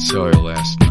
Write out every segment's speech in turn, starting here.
saw last night.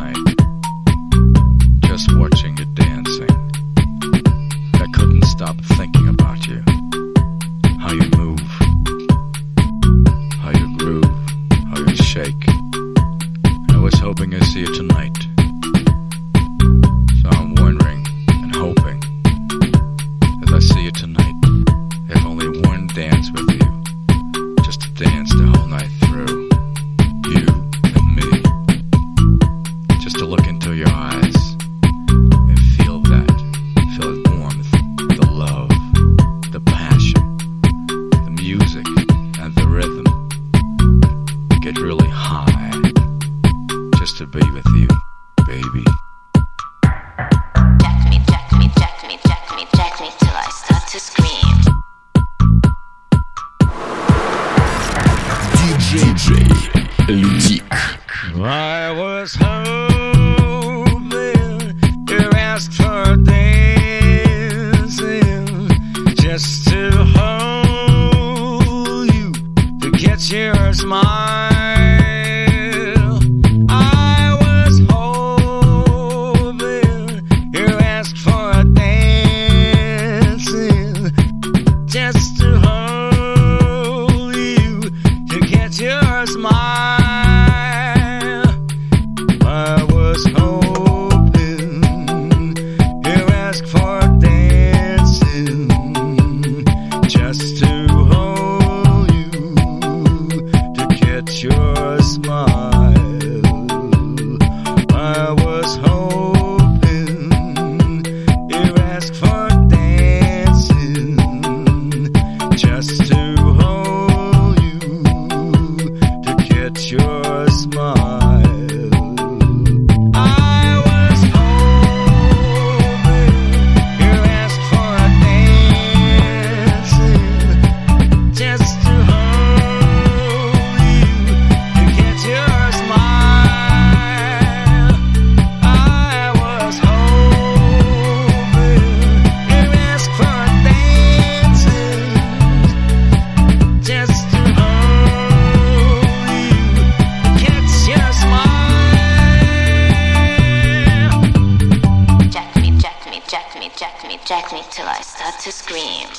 Jack me till I start to scream.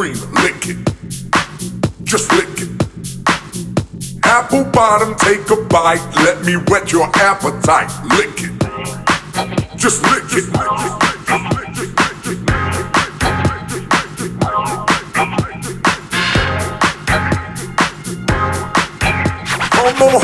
Lick it. Just lick it. Apple bottom, take a bite. Let me whet your appetite. Lick it. Just. Lick it.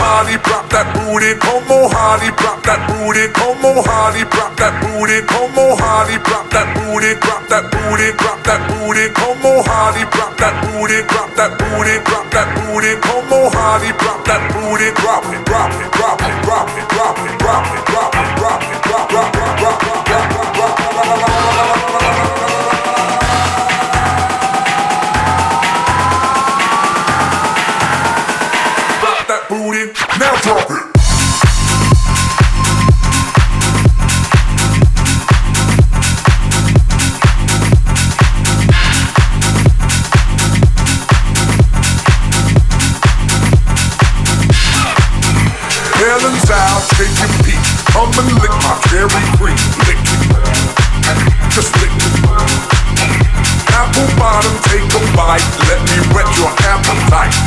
Hardy, drop that booty. Como Hardy, drop that booty. Como Hardy, drop that booty. Como Hardy, drop that booty. Drop that booty. Drop that booty. Como Hardy, drop that booty. Drop that booty. Drop that booty. Como Hardy, drop that booty. Drop it. Drop it. Drop it. Drop it. Drop it. Drop it. Drop it. Drop it. Drop drop drop drop drop drop drop drop take a bite. Let me whet your appetite.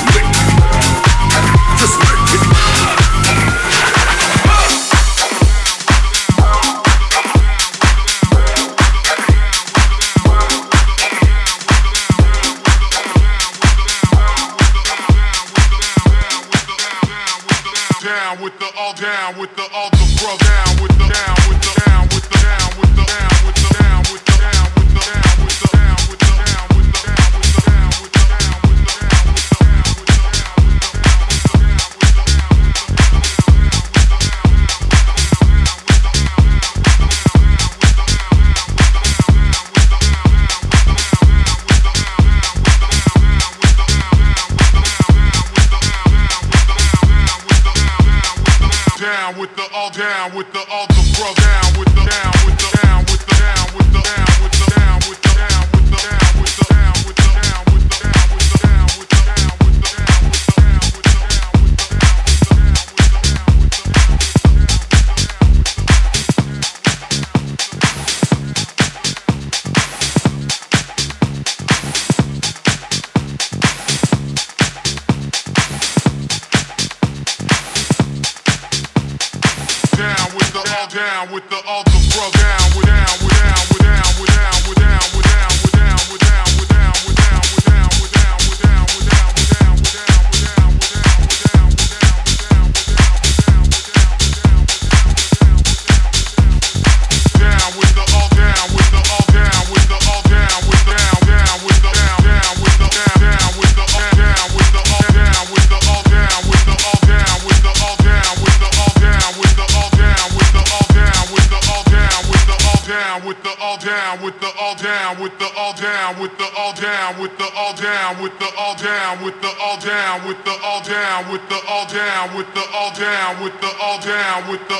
With the all down with the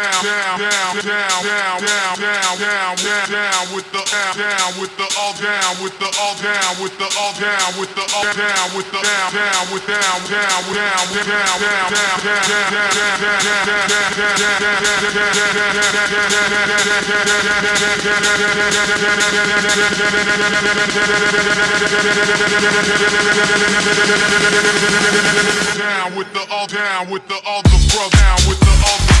with the down with the all down with the all down with the all down with the all down with the down down with down down with down down down down with the all down with the all the bro down with the all the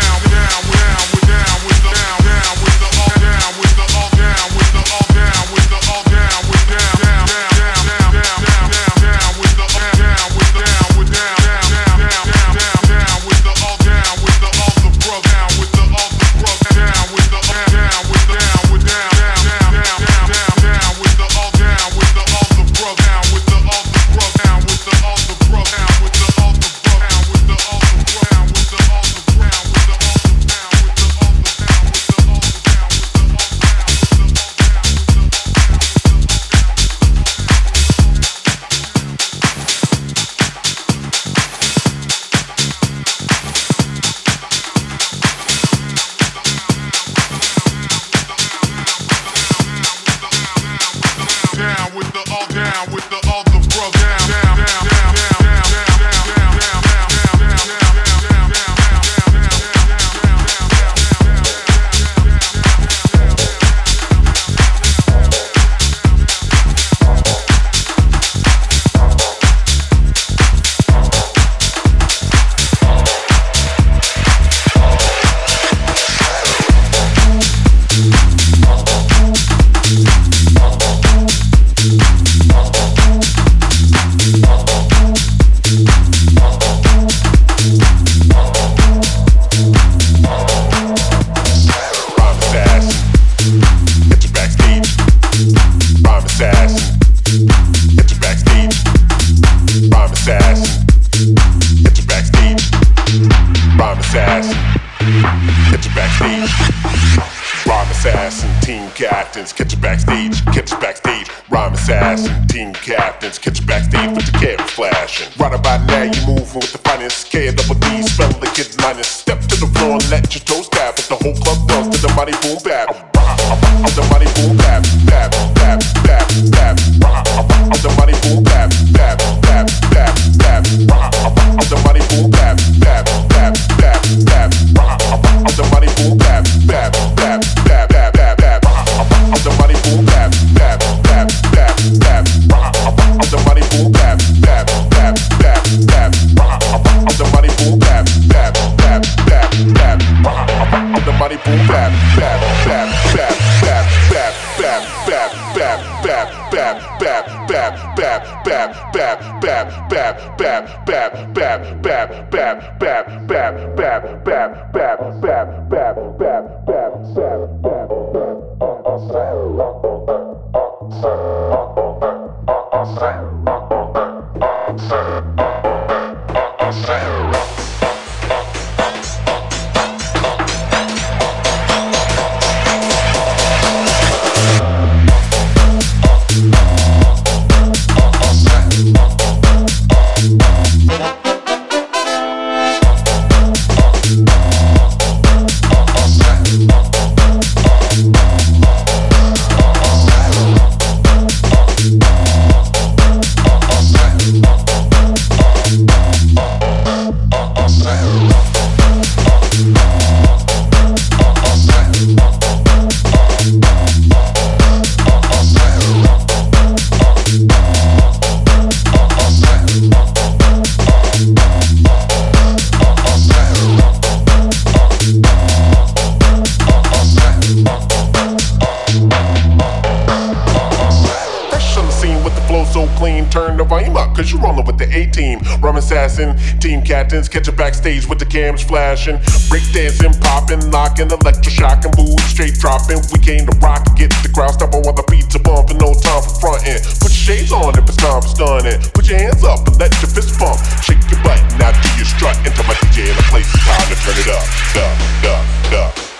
backstage, catch backstage. Rhyme assassin, team captains, catch backstage with the camera flashing. Right about now, you moving with the finest K double D, spell the kid minus. Step to the floor and let your toes tap. As the whole club does to the mighty boom bap. Of the mighty boom bap, bap, bap, bap, bap. The mighty boom bap, bap, bap, bap, bap. Of the mighty boom assassin, team captains, catch backstage with the cams flashing. Break dancing, popping, locking, electroshocking, boots straight dropping. We came to rock and get the crowd stomping while the beats are bumping. No time for fronting. Put your shades on if it's time for stunning. Put your hands up and let your fists bump. Shake your butt, now do your strut. Enter my DJ in the place, it's time to turn it up. Duh, duh, duh,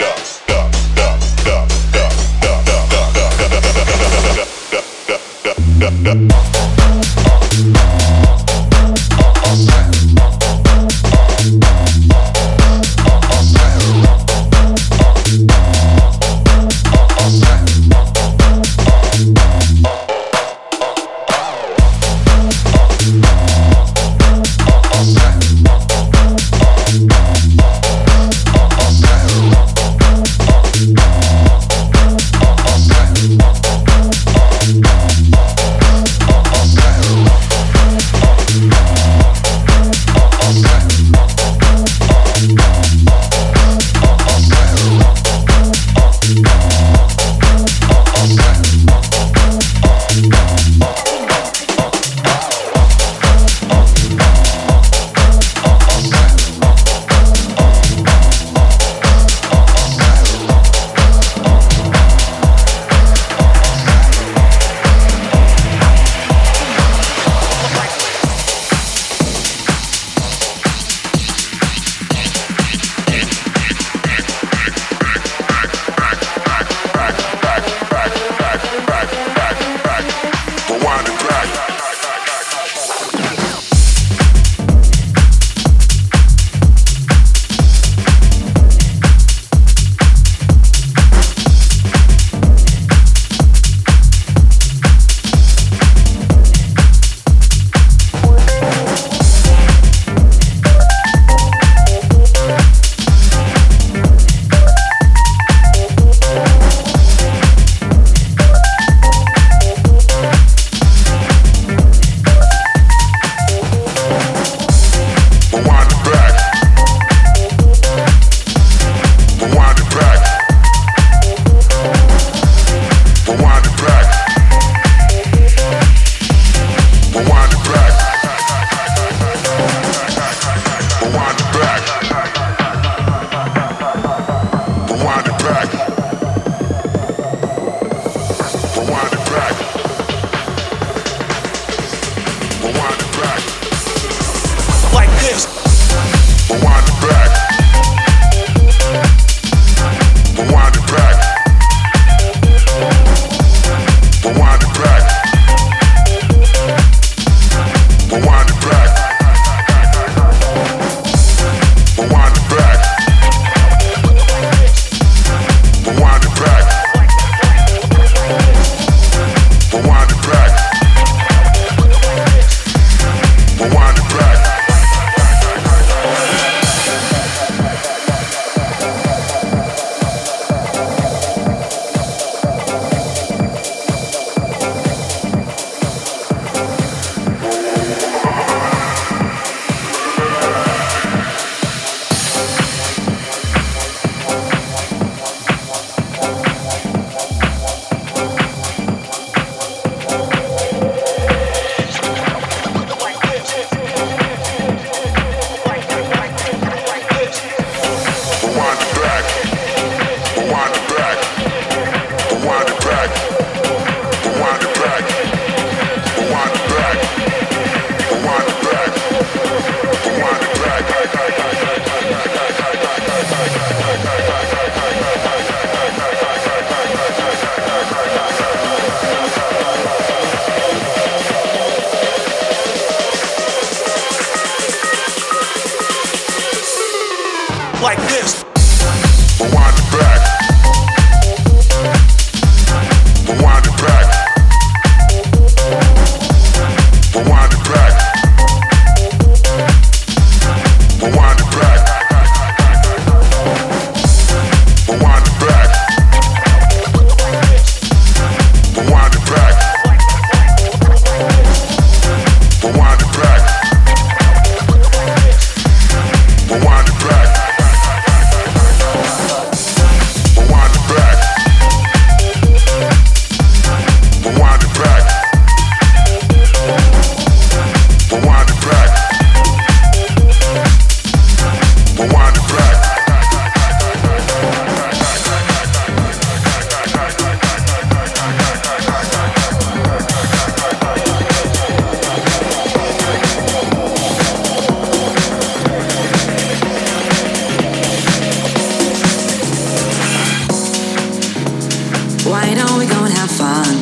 Why don't we go and have fun?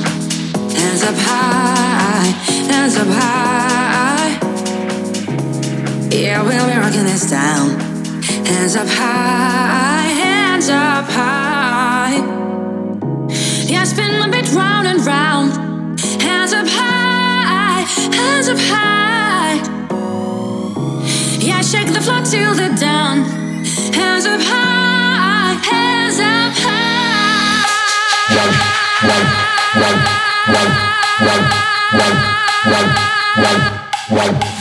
Hands up high, hands up high. Yeah, we'll be rocking this down. Hands up high, hands up high. Yeah, spin round and round. Hands up high, hands up high. Yeah, shake the floor till the down. Hands up high, hands up high. Wow.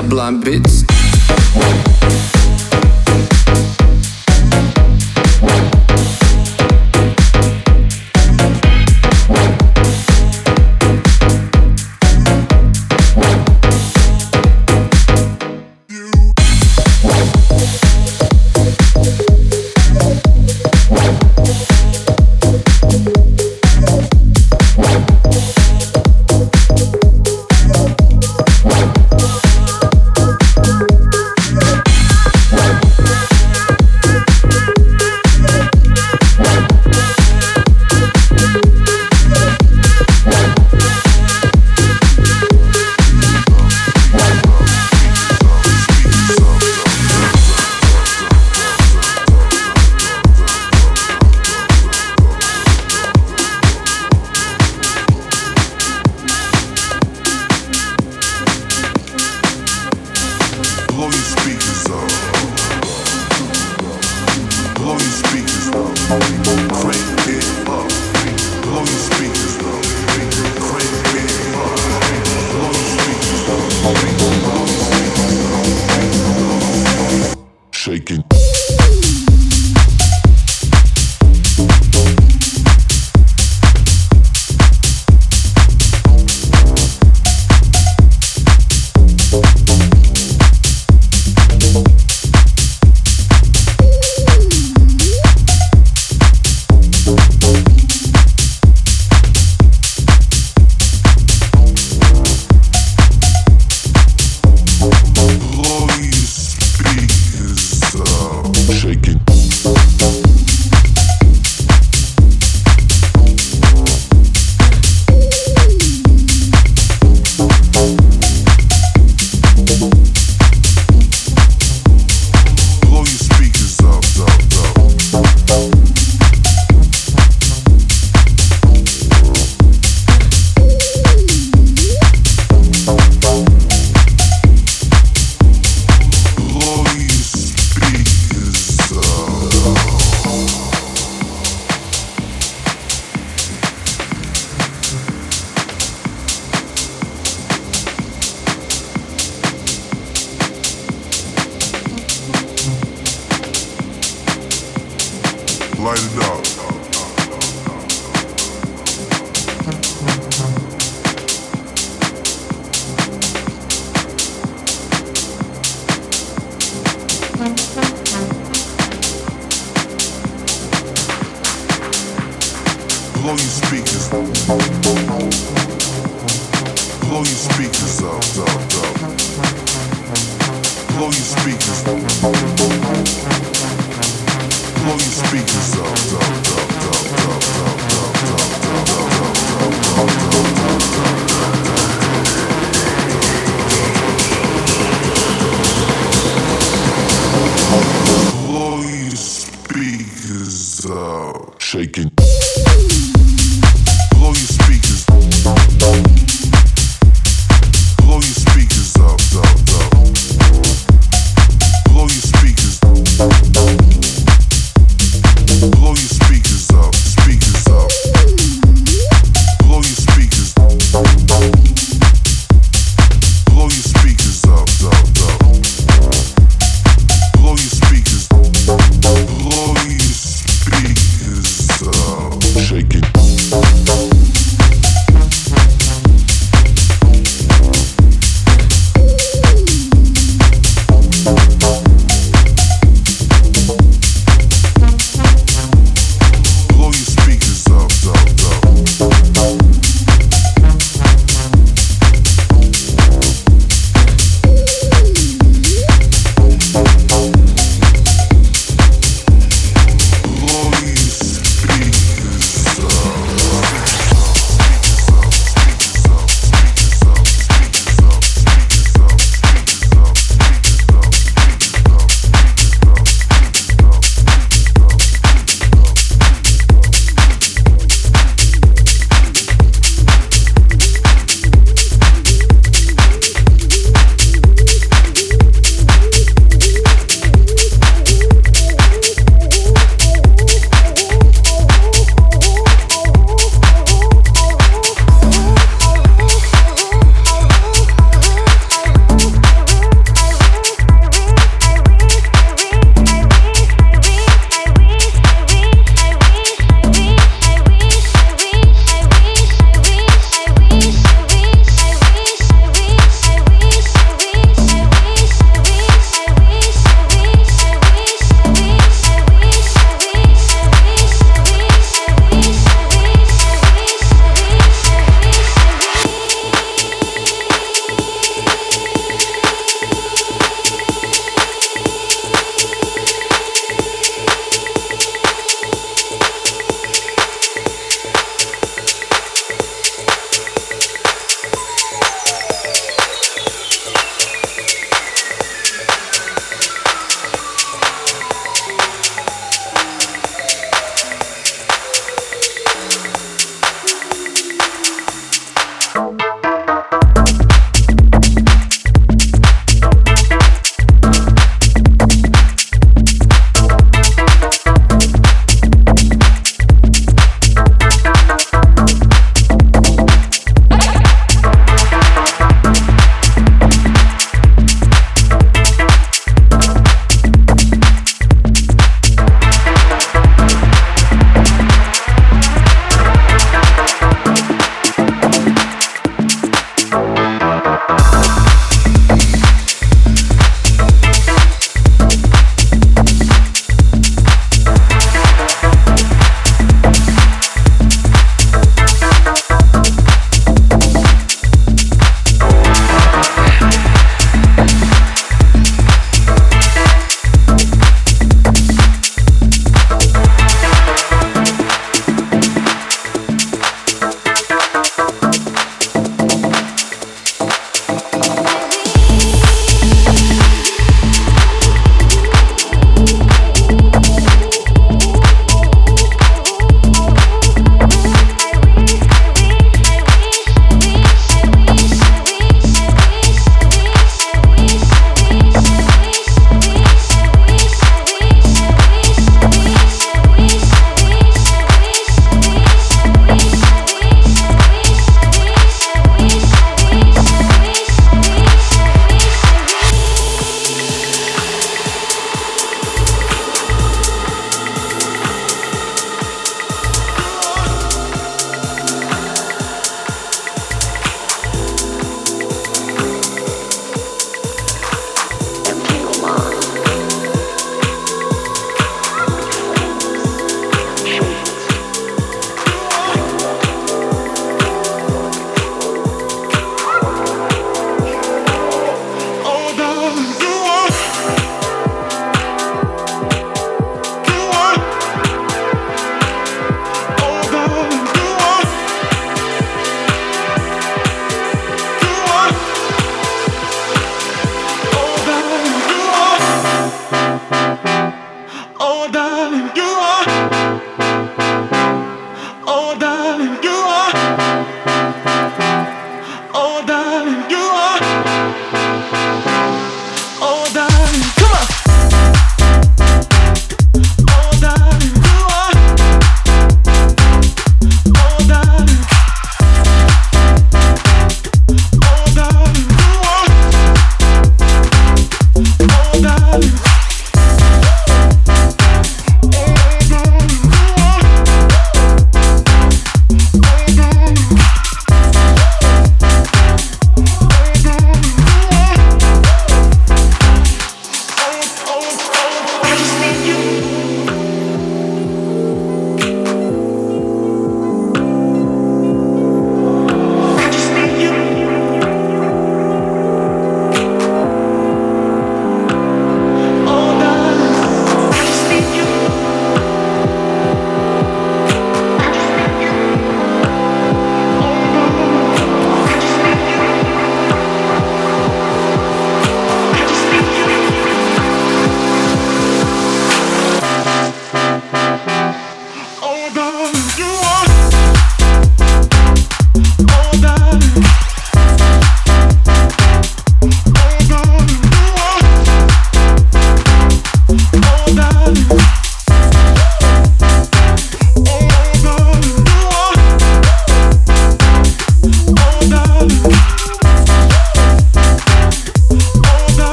sublime bits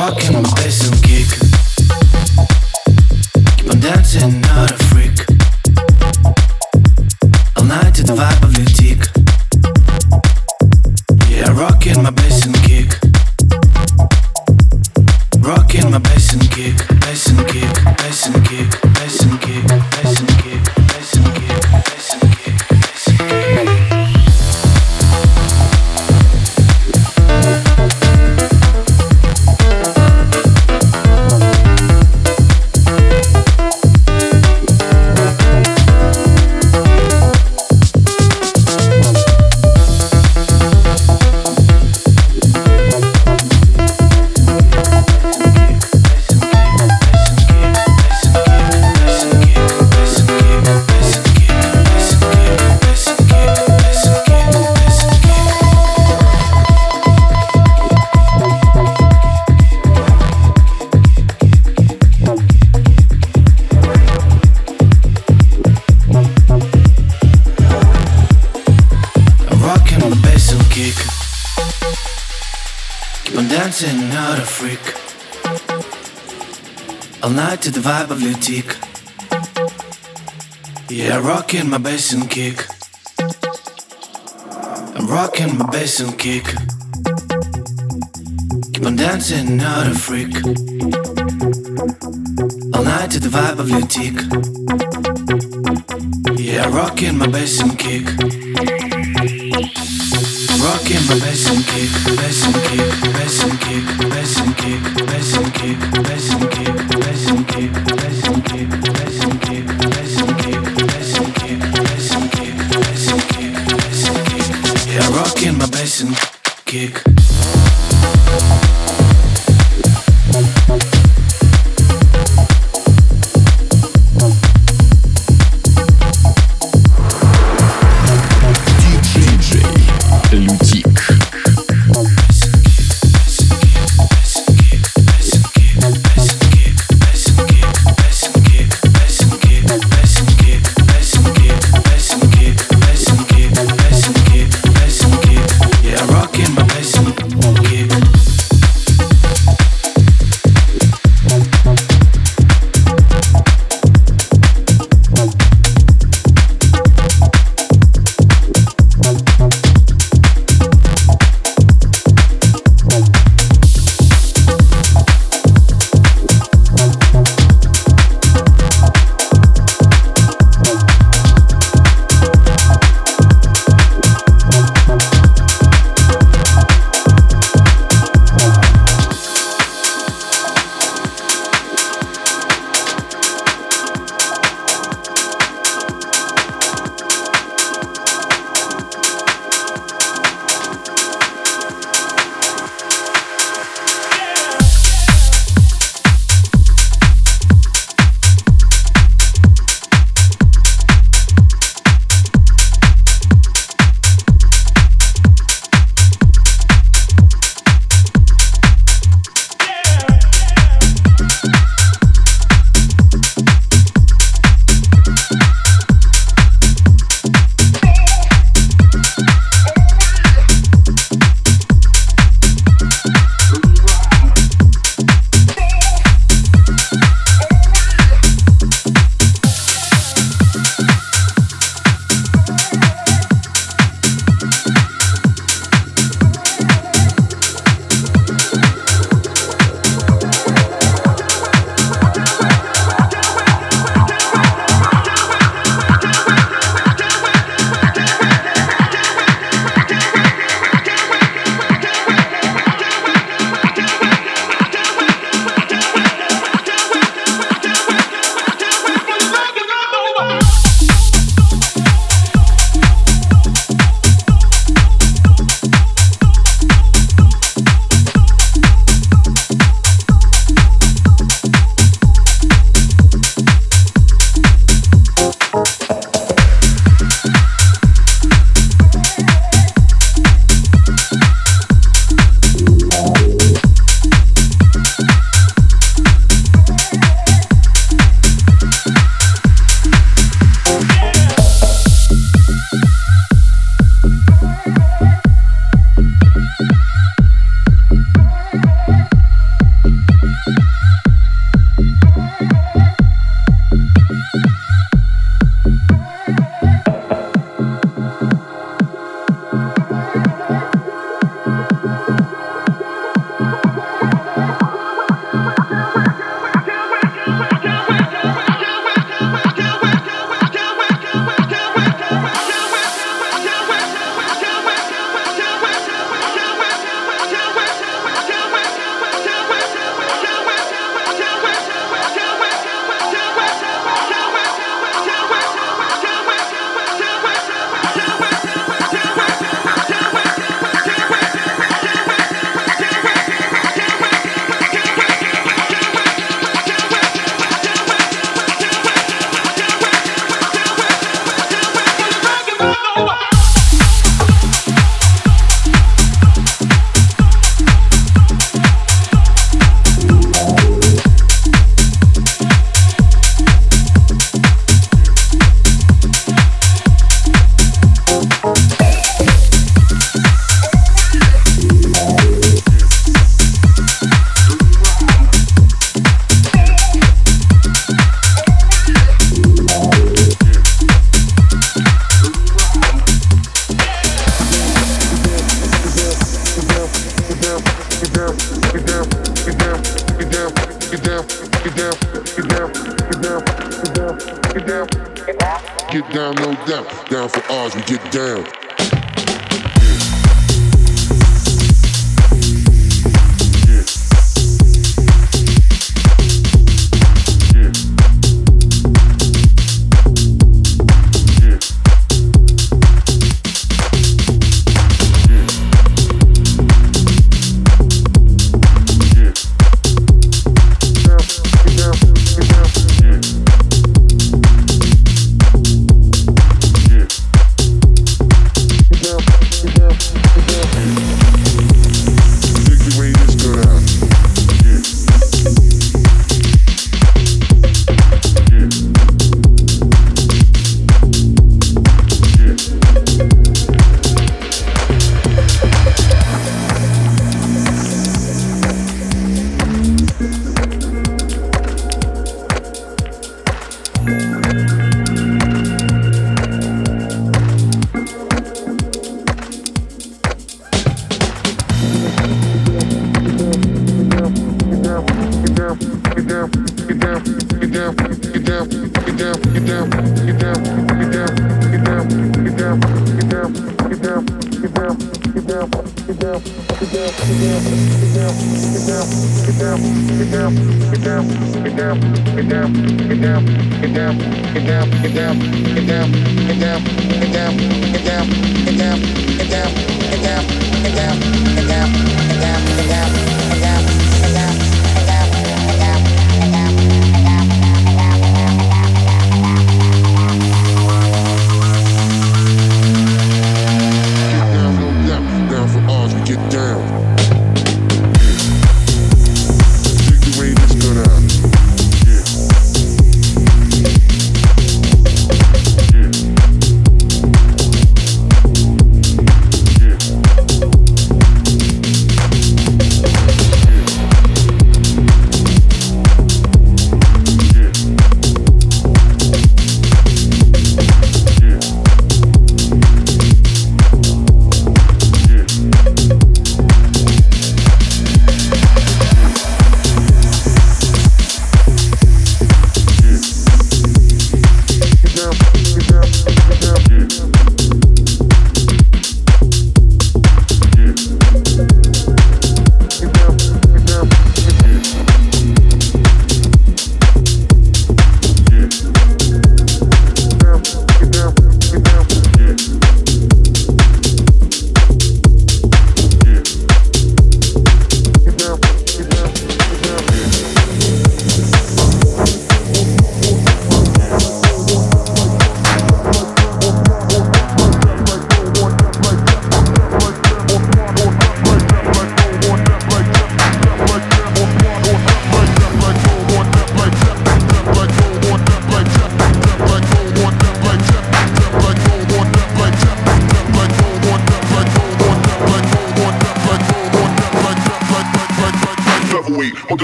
rocking my bass and kick. Keep on dancing out of and kick. I'm rocking my bass and kick. Keep on dancing, not a freak. All night to the vibe of your tick. Yeah, rocking my bass and kick.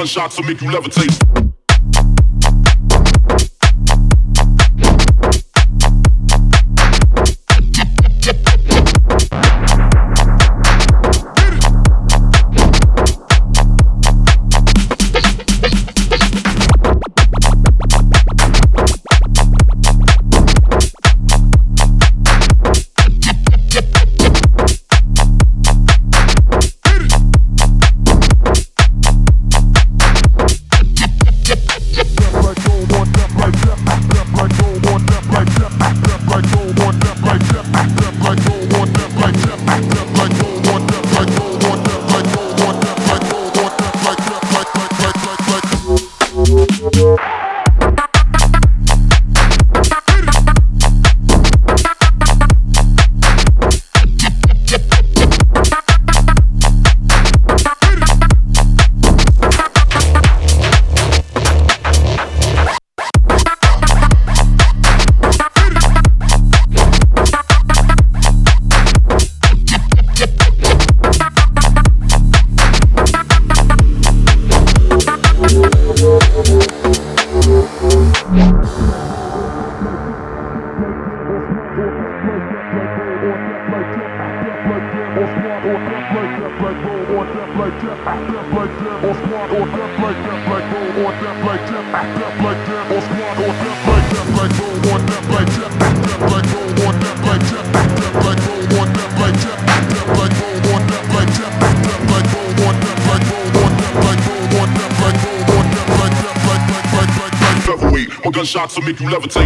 Gunshots will make you levitate. You levitate. approaching,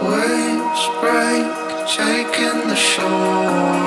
Waves break, taking the shore.